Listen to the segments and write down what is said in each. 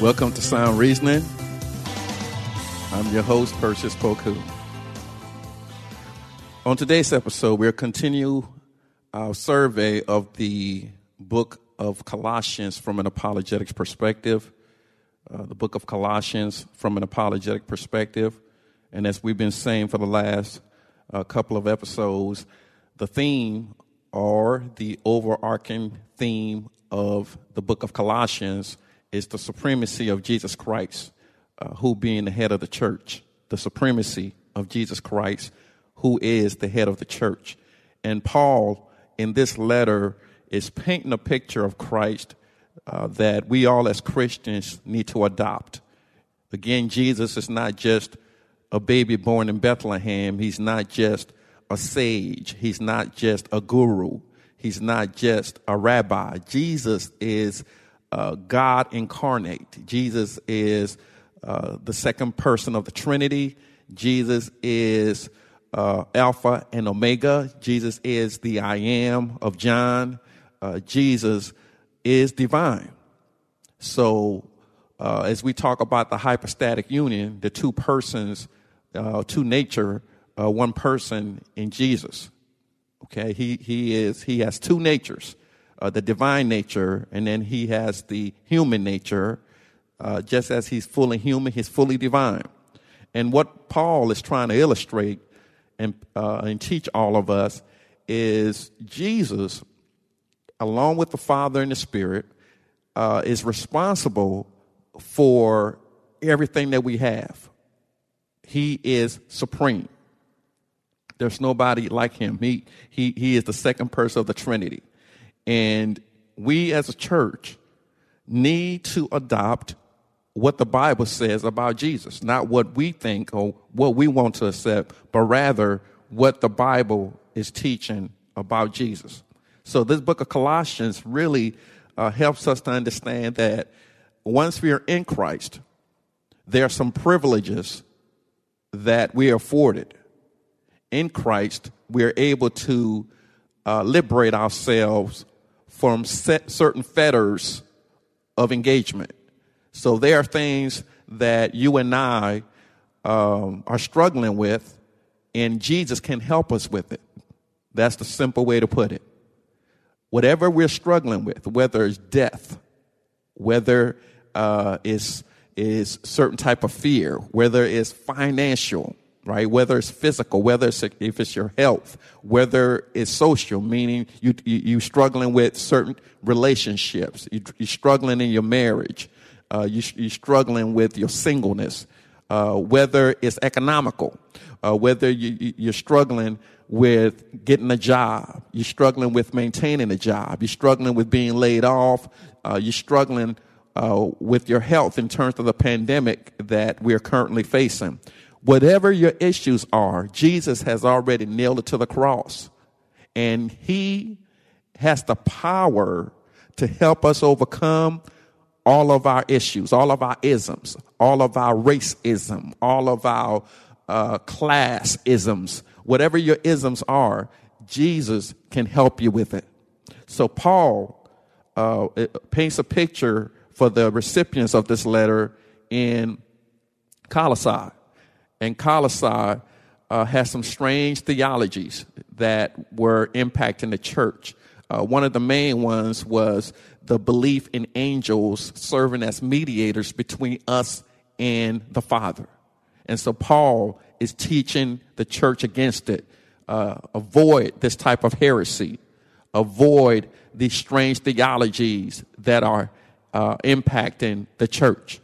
Welcome to Sound Reasoning. I'm your host, Perseus Poku. On today's episode, we'll continue our survey of the book of Colossians from an apologetics perspective. Uh, the book of Colossians from an apologetic perspective. And as we've been saying for the last uh, couple of episodes, the theme or the overarching theme of the book of Colossians is the supremacy of Jesus Christ, uh, who being the head of the church, the supremacy of Jesus Christ, who is the head of the church. And Paul, in this letter, is painting a picture of Christ uh, that we all as Christians need to adopt. Again, Jesus is not just a baby born in Bethlehem. He's not just a sage. He's not just a guru. He's not just a rabbi. Jesus is uh, God incarnate. Jesus is uh, the second person of the Trinity. Jesus is uh, Alpha and Omega. Jesus is the I am of John. Uh, Jesus is divine. So, uh, as we talk about the hypostatic union, the two persons, two nature, one person in Jesus. Okay, he he is he has two natures uh, the divine nature, and then he has the human nature. Uh, just as he's fully human, he's fully divine. And what Paul is trying to illustrate and, uh, and teach all of us is Jesus, along with the Father and the Spirit, uh, is responsible for everything that we have. He is supreme. There's nobody like him. He, he, he is the second person of the Trinity. And we as a church need to adopt what the Bible says about Jesus, not what we think or what we want to accept, but rather what the Bible is teaching about Jesus. So, this book of Colossians really uh, helps us to understand that once we are in Christ, there are some privileges that we are afforded. In Christ, we are able to uh, liberate ourselves from certain fetters of engagement. So there are things that you and I um, are struggling with, and Jesus can help us with it. That's the simple way to put it. Whatever we're struggling with, whether it's death, whether uh, it's is certain type of fear, whether it's financial, right? Whether it's physical, whether it's if it's your health, whether it's social, meaning you, you are struggling with certain relationships, you, are struggling in your marriage, uh, you, you're struggling with your singleness, uh, whether it's economical, uh, whether you, you're struggling with getting a job, you're struggling with maintaining a job, you're struggling with being laid off, uh, you're struggling uh, with your health in terms of the pandemic that we're currently facing. Whatever your issues are, Jesus has already nailed it to the cross. And he has the power to help us overcome all of our issues, all of our isms, all of our racism, all of our uh, class isms. Whatever your isms are, Jesus can help you with it. So Paul uh, paints a picture for the recipients of this letter in Colossae and Colossae uh, has some strange theologies that were impacting the church. Uh, one of the main ones was the belief in angels serving as mediators between us and the Father. And so Paul is teaching the church against it. Uh, avoid this type of heresy. Avoid these strange theologies that are uh, impacting the church.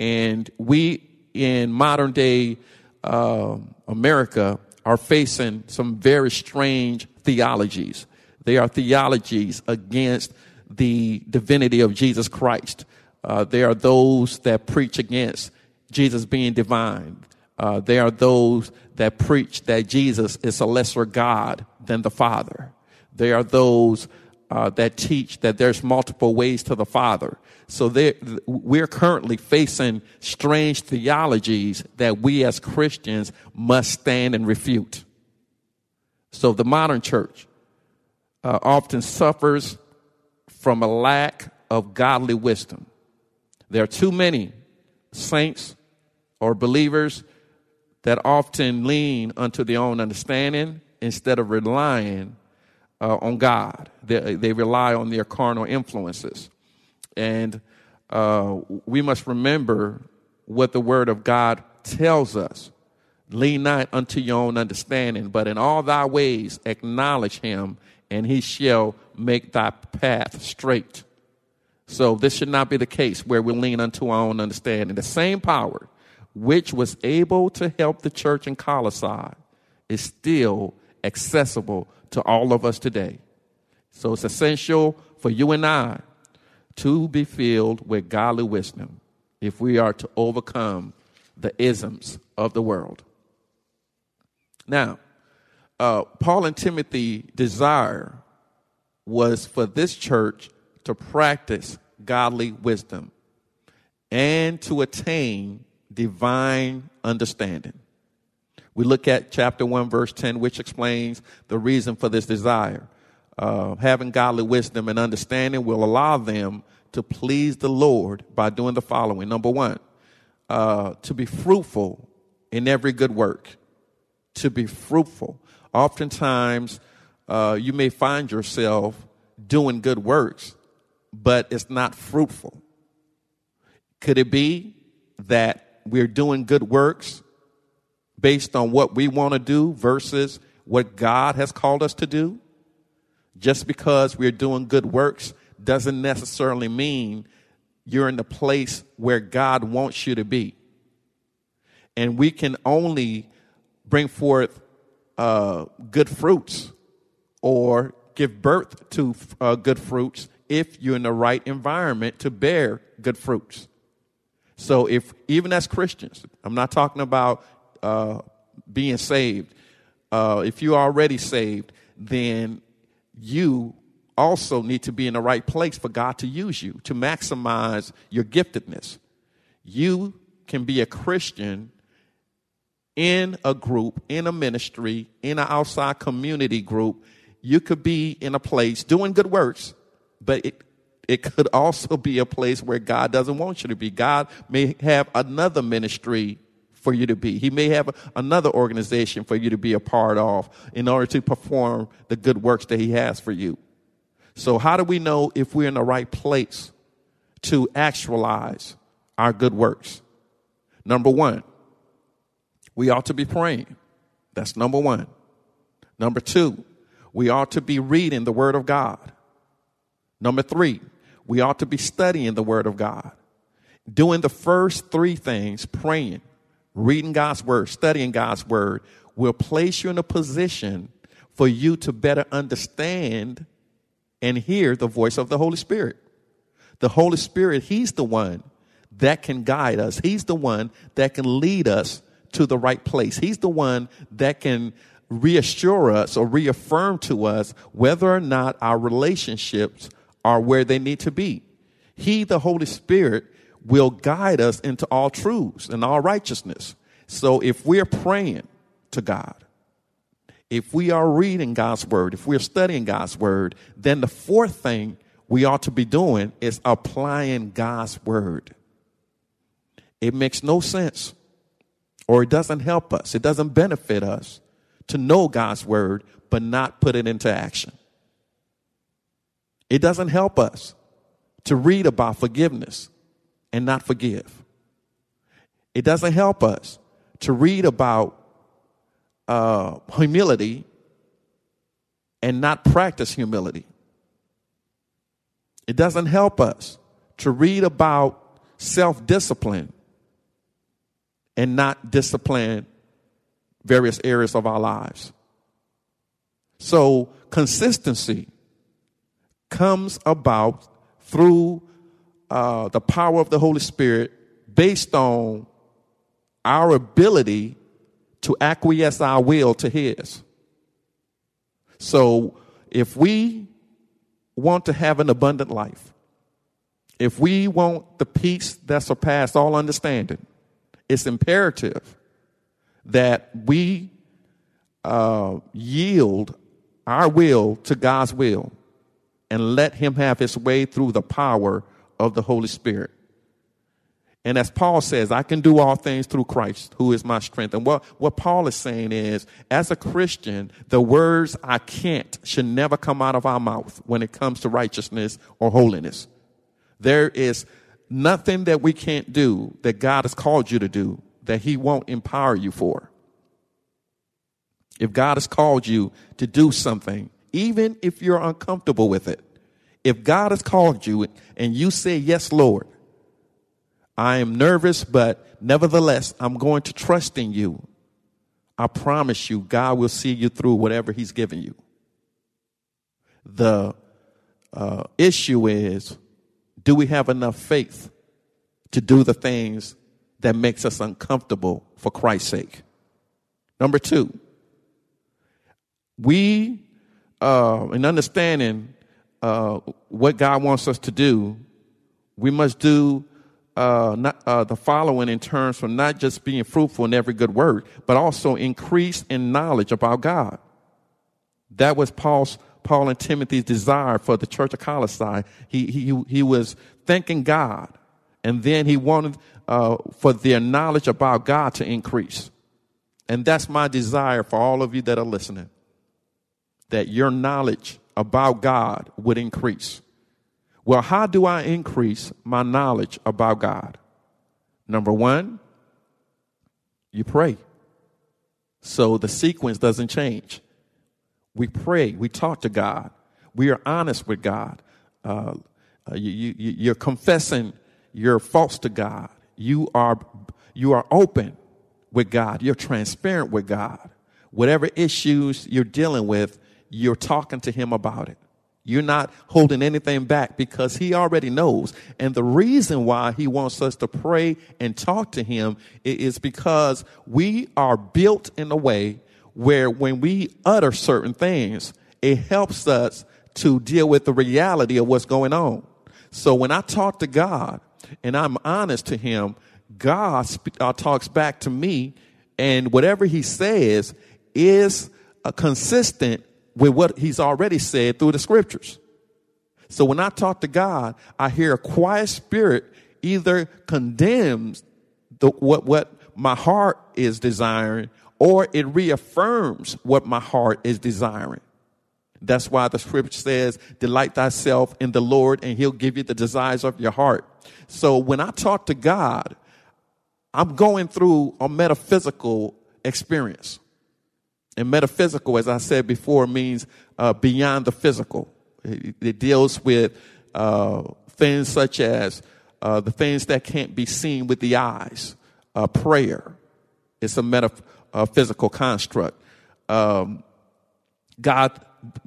And we in modern day uh, America are facing some very strange theologies. They are theologies against the divinity of Jesus Christ. Uh, there are those that preach against Jesus being divine. Uh, there are those that preach that Jesus is a lesser God than the Father. There are those uh, that teach that there's multiple ways to the Father. So we're currently facing strange theologies that we as Christians must stand and refute. So the modern church uh, often suffers from a lack of godly wisdom. There are too many saints or believers that often lean unto their own understanding instead of relying uh, on God. They, they rely on their carnal influences. And uh, we must remember what the Word of God tells us. Lean not unto your own understanding, but in all thy ways acknowledge him, and he shall make thy path straight. So this should not be the case where we lean unto our own understanding. The same power which was able to help the church in Colossae is still accessible to all of us today. So it's essential for you and I to be filled with godly wisdom if we are to overcome the isms of the world. Now, uh, Paul and Timothy desire was for this church to practice godly wisdom and to attain divine understanding. We look at chapter 1, verse 10, which explains the reason for this desire. Uh, having godly wisdom and understanding will allow them to please the Lord by doing the following. Number one, uh, to be fruitful in every good work. To be fruitful. Oftentimes, uh, you may find yourself doing good works, but it's not fruitful. Could it be that we're doing good works based on what we want to do versus what God has called us to do? Just because we're doing good works doesn't necessarily mean you're in the place where God wants you to be. And we can only bring forth uh, good fruits or give birth to uh, good fruits if you're in the right environment to bear good fruits. So, if even as Christians, I'm not talking about uh, being saved. Uh, if you're already saved, then you also need to be in the right place for God to use you to maximize your giftedness. You can be a Christian in a group, in a ministry, in an outside community group. You could be in a place doing good works, but it, it could also be a place where God doesn't want you to be. God may have another ministry for you to be. He may have another organization for you to be a part of in order to perform the good works that He has for you. So, how do we know if we're in the right place to actualize our good works? Number one, we ought to be praying. That's number one. Number two, we ought to be reading the Word of God. Number three, we ought to be studying the Word of God. Doing the first three things, praying, reading God's Word, studying God's Word, will place you in a position for you to better understand and hear the voice of the Holy Spirit. The Holy Spirit, He's the one that can guide us. He's the one that can lead us to the right place. He's the one that can reassure us or reaffirm to us whether or not our relationships are where they need to be. He, the Holy Spirit, will guide us into all truths and all righteousness. So if we're praying to God, if we are reading God's word, if we're studying God's word, then the fourth thing we ought to be doing is applying God's word. It makes no sense or it doesn't help us, it doesn't benefit us to know God's word but not put it into action. It doesn't help us to read about forgiveness and not forgive. It doesn't help us to read about uh, humility and not practice humility. It doesn't help us to read about self discipline and not discipline various areas of our lives. So, consistency comes about through uh, the power of the Holy Spirit based on our ability to acquiesce our will to His. So if we want to have an abundant life, if we want the peace that surpasses all understanding, it's imperative that we uh, yield our will to God's will and let Him have His way through the power of the Holy Spirit. And as Paul says, I can do all things through Christ, who is my strength. And what, what Paul is saying is, as a Christian, the words I can't should never come out of our mouth when it comes to righteousness or holiness. There is nothing that we can't do that God has called you to do that he won't empower you for. If God has called you to do something, even if you're uncomfortable with it, if God has called you and you say, Yes, Lord, I am nervous, but nevertheless, I'm going to trust in you. I promise you, God will see you through whatever He's given you. The uh, issue is, do we have enough faith to do the things that makes us uncomfortable for Christ's sake? Number two, we, uh, in understanding uh, what God wants us to do, we must do uh, not, uh, the following in terms of not just being fruitful in every good word, but also increase in knowledge about God. That was Paul's, Paul and Timothy's desire for the church of Colossae. He, he, he was thanking God, and then he wanted uh, for their knowledge about God to increase. And that's my desire for all of you that are listening, that your knowledge about God would increase. Well, how do I increase my knowledge about God? Number one, you pray. So the sequence doesn't change. We pray, we talk to God, we are honest with God. Uh, uh, you, you, you're confessing your faults to God. You are, you are open with God. You're transparent with God. Whatever issues you're dealing with, you're talking to Him about it. You're not holding anything back because he already knows. And the reason why he wants us to pray and talk to him is because we are built in a way where when we utter certain things, it helps us to deal with the reality of what's going on. So when I talk to God and I'm honest to him, God uh, talks back to me and whatever he says is uh, consistent with what he's already said through the scriptures. So when I talk to God, I hear a quiet spirit either condemns the, what, what my heart is desiring or it reaffirms what my heart is desiring. That's why the scripture says, delight thyself in the Lord and he'll give you the desires of your heart. So when I talk to God, I'm going through a metaphysical experience. And metaphysical, as I said before, means uh, beyond the physical. It, it deals with uh, things such as uh, the things that can't be seen with the eyes. Uh, prayer, it's a metaphysical construct. Um, God,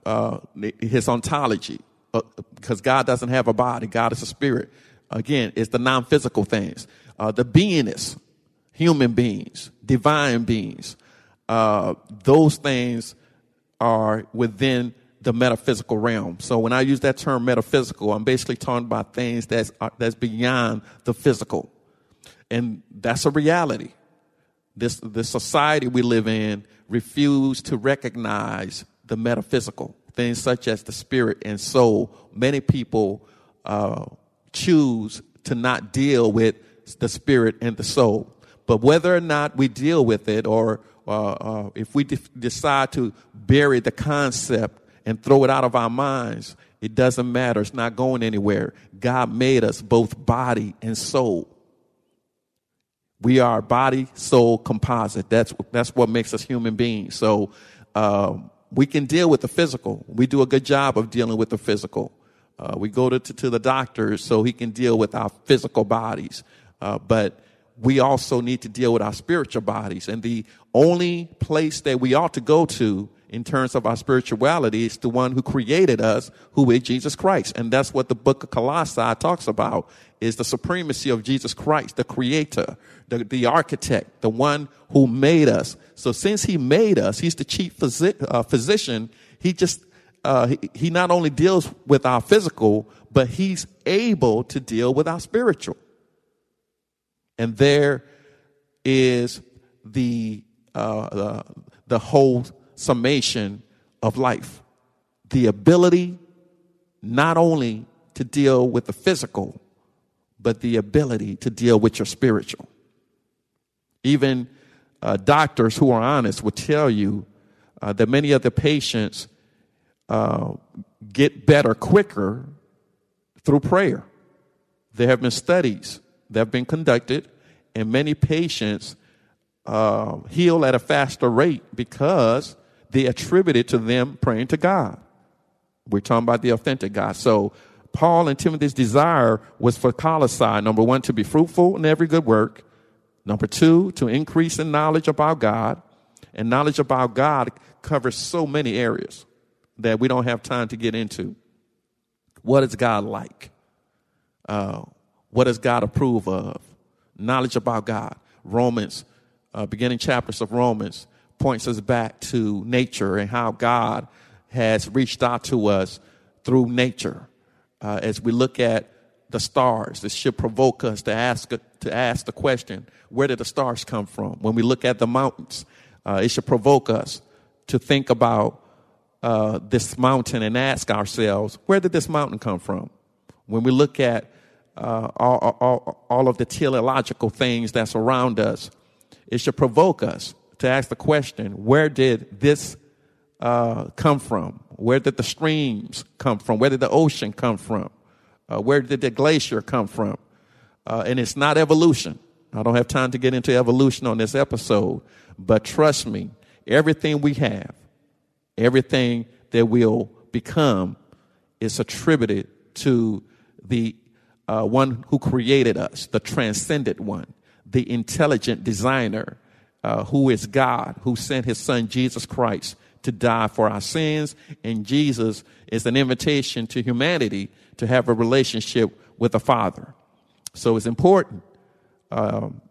uh, his ontology, because uh, God doesn't have a body. God is a spirit. Again, it's the non-physical things. the beingness, human beings, divine beings uh, those things are within the metaphysical realm. So when I use that term metaphysical, I'm basically talking about things that's uh, that's beyond the physical, and that's a reality. This this society we live in refuse to recognize the metaphysical things such as the spirit and soul. Many people uh, choose to not deal with the spirit and the soul. But whether or not we deal with it or uh, uh, if we de- decide to bury the concept and throw it out of our minds, it doesn't matter. It's not going anywhere. God made us both body and soul. We are body soul composite. That's that's what makes us human beings. So uh, we can deal with the physical. We do a good job of dealing with the physical. Uh, we go to, to, the doctor so he can deal with our physical bodies. Uh, but we also need to deal with our spiritual bodies. And the only place that we ought to go to in terms of our spirituality is the one who created us, who is Jesus Christ. And that's what the book of Colossae talks about is the supremacy of Jesus Christ, the creator, the, the architect, the one who made us. So since he made us, he's the chief uh, physician. He just, uh, he, he not only deals with our physical, but he's able to deal with our spiritual. And there is the, uh, the, the whole summation of life. The ability not only to deal with the physical, but the ability to deal with your spiritual. Even uh, doctors who are honest will tell you uh, that many of the patients uh, get better quicker through prayer. There have been studies that have been conducted, and many patients uh, heal at a faster rate because they attribute it to them praying to God. We're talking about the authentic God. So Paul and Timothy's desire was for Colossae, number one, to be fruitful in every good work. Number two, to increase in knowledge about God. And knowledge about God covers so many areas that we don't have time to get into. What is God like? Uh, what does God approve of? Knowledge about God. Romans, uh, beginning chapters of Romans, points us back to nature and how God has reached out to us through nature uh, as we look at the stars. This should provoke us to ask to ask the question: Where did the stars come from? When we look at the mountains, uh, it should provoke us to think about uh, this mountain and ask ourselves: Where did this mountain come from? When we look at uh, all, all, all of the teleological things that's around us, it should provoke us to ask the question: Where did this uh, come from? Where did the streams come from? Where did the ocean come from? Uh, where did the glacier come from? Uh, and it's not evolution. I don't have time to get into evolution on this episode, but trust me, everything we have, everything that we'll become is attributed to the uh, one who created us, the transcendent one, the intelligent designer, uh, who is God, who sent his son Jesus Christ to die for our sins. And Jesus is an invitation to humanity to have a relationship with the Father. So it's important um,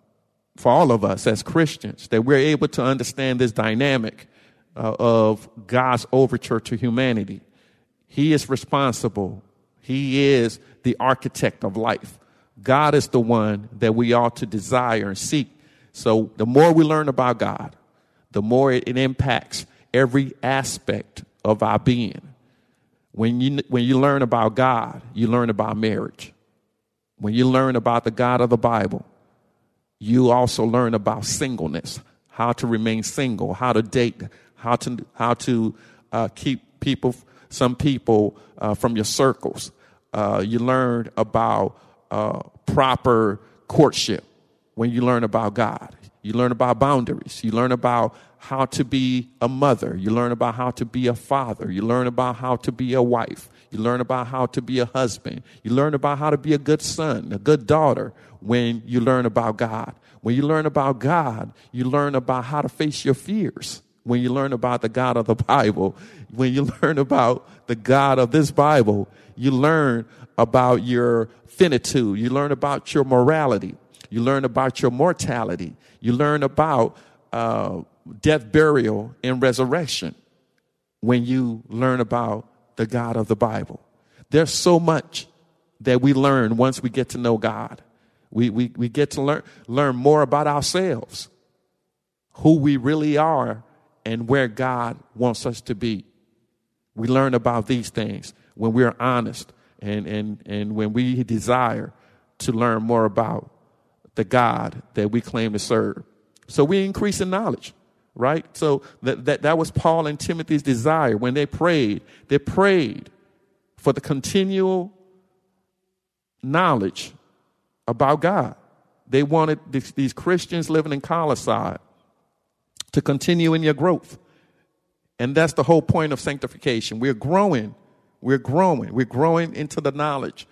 for all of us as Christians that we're able to understand this dynamic uh, of God's overture to humanity. He is responsible, He is the architect of life. God is the one that we ought to desire and seek. So the more we learn about God, the more it, it impacts every aspect of our being. When you, when you learn about God, you learn about marriage. When you learn about the God of the Bible, you also learn about singleness, how to remain single, how to date, how to, how to uh, keep people, some people uh, from your circles. Uh, you learn about uh, proper courtship when you learn about God. You learn about boundaries. You learn about how to be a mother. You learn about how to be a father. You learn about how to be a wife. You learn about how to be a husband. You learn about how to be a good son, a good daughter when you learn about God. When you learn about God, you learn about how to face your fears. When you learn about the God of the Bible, when you learn about the God of this Bible, you learn about your finitude. You learn about your morality. You learn about your mortality. You learn about uh, death, burial, and resurrection when you learn about the God of the Bible. There's so much that we learn once we get to know God. We, we, we get to learn, learn more about ourselves, who we really are, and where God wants us to be. We learn about these things when we're honest and, and, and when we desire to learn more about the God that we claim to serve. So we increase in knowledge right? So that, that, that was Paul and Timothy's desire. When they prayed, they prayed for the continual knowledge about God. They wanted these, these Christians living in Colossae to continue in your growth. And that's the whole point of sanctification. We're growing. We're growing. We're growing into the knowledge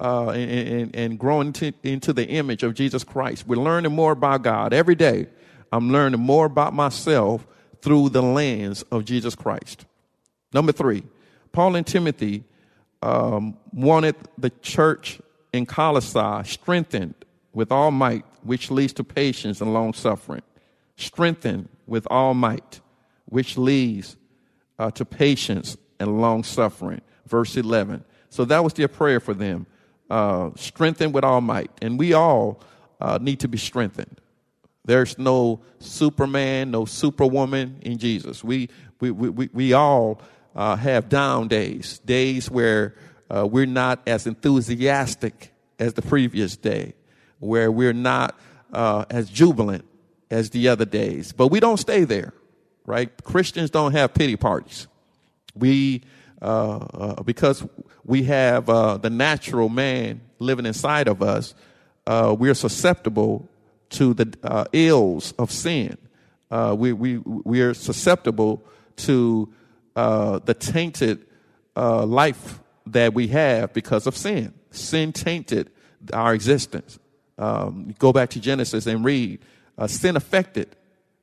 uh, and, and, and, growing to, into the image of Jesus Christ. We're learning more about God every day. I'm learning more about myself through the lens of Jesus Christ. Number three, Paul and Timothy um, wanted the church in Colossae strengthened with all might, which leads to patience and long suffering. Strengthened with all might, which leads uh, to patience and long suffering. Verse 11. So that was their prayer for them. Uh, strengthened with all might. And we all uh, need to be strengthened. There's no Superman, no Superwoman in Jesus. We, we, we, we all uh, have down days, days where uh, we're not as enthusiastic as the previous day, where we're not uh, as jubilant as the other days. But we don't stay there, right? Christians don't have pity parties. We, uh, uh, because we have uh, the natural man living inside of us, we're susceptible to the ills of sin. we, we, we are susceptible to the tainted life that we have because of sin. Sin tainted our existence. Um, go back to Genesis and read. Uh, sin affected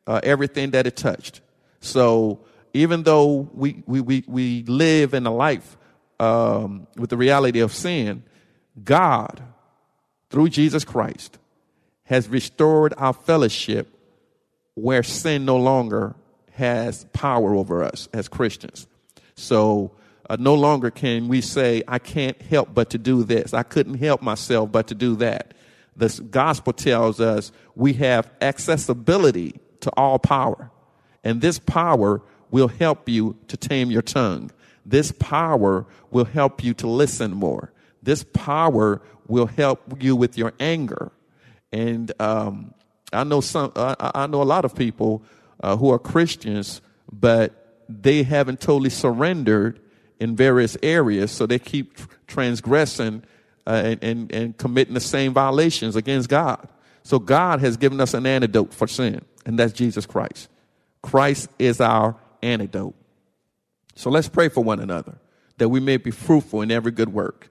uh, everything that it touched. So even though we, we, we, we live in a life um, with the reality of sin, God, through Jesus Christ, has restored our fellowship where sin no longer has power over us as Christians. So uh, no longer can we say, I can't help but to do this. I couldn't help myself but to do that. The gospel tells us we have accessibility to all power. And this power will help you to tame your tongue. This power will help you to listen more. This power will help you with your anger. And um, I know some. I, I, know a lot of people uh, who are Christians, but they haven't totally surrendered in various areas, so they keep transgressing uh, and, and, and committing the same violations against God. So God has given us an antidote for sin, and that's Jesus Christ. Christ is our antidote. So let's pray for one another that we may be fruitful in every good work.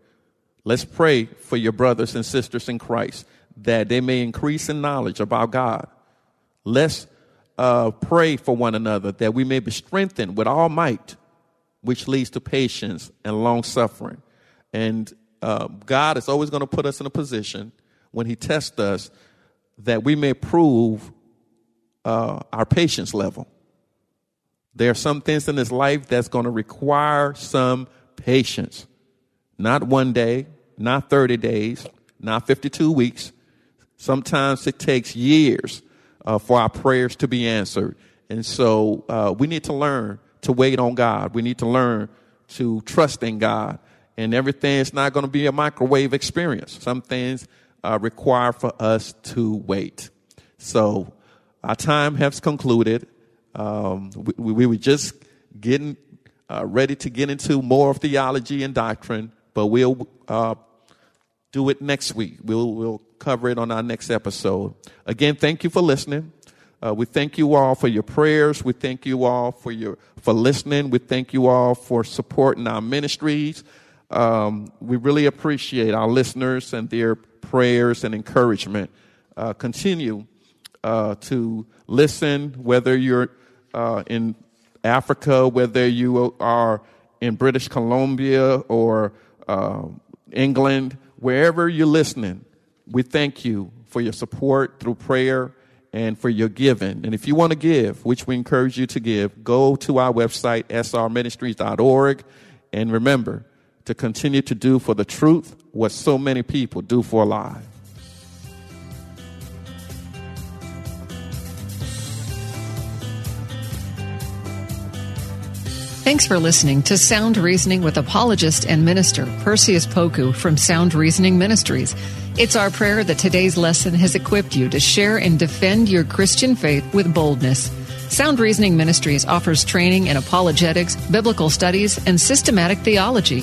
Let's pray for your brothers and sisters in Christ that they may increase in knowledge about God. Let's uh, pray for one another that we may be strengthened with all might which leads to patience and long suffering. And uh, God is always going to put us in a position when He tests us that we may prove uh, our patience level. There are some things in this life that's going to require some patience. Not one day, not 30 days, not 52 weeks. Sometimes it takes years uh, for our prayers to be answered. And so uh, we need to learn to wait on God. We need to learn to trust in God. And everything is not going to be a microwave experience. Some things uh, require for us to wait. So our time has concluded. Um, we, we, were just getting uh, ready to get into more of theology and doctrine, but we'll uh, do it next week. We'll, we'll cover it on our next episode. Again, thank you for listening. Uh, we thank you all for your prayers. We thank you all for your for listening. We thank you all for supporting our ministries. Um, we really appreciate our listeners and their prayers and encouragement. Uh, continue uh, to listen, whether you're uh, in Africa, whether you are in British Columbia or uh, England, wherever you're listening. We thank you for your support through prayer and for your giving. And if you want to give, which we encourage you to give, go to our website, srministries.org. And remember to continue to do for the truth what so many people do for a Thanks for listening to Sound Reasoning with apologist and minister Perseus Poku from Sound Reasoning Ministries. It's our prayer that today's lesson has equipped you to share and defend your Christian faith with boldness. Sound Reasoning Ministries offers training in apologetics, biblical studies, and systematic theology.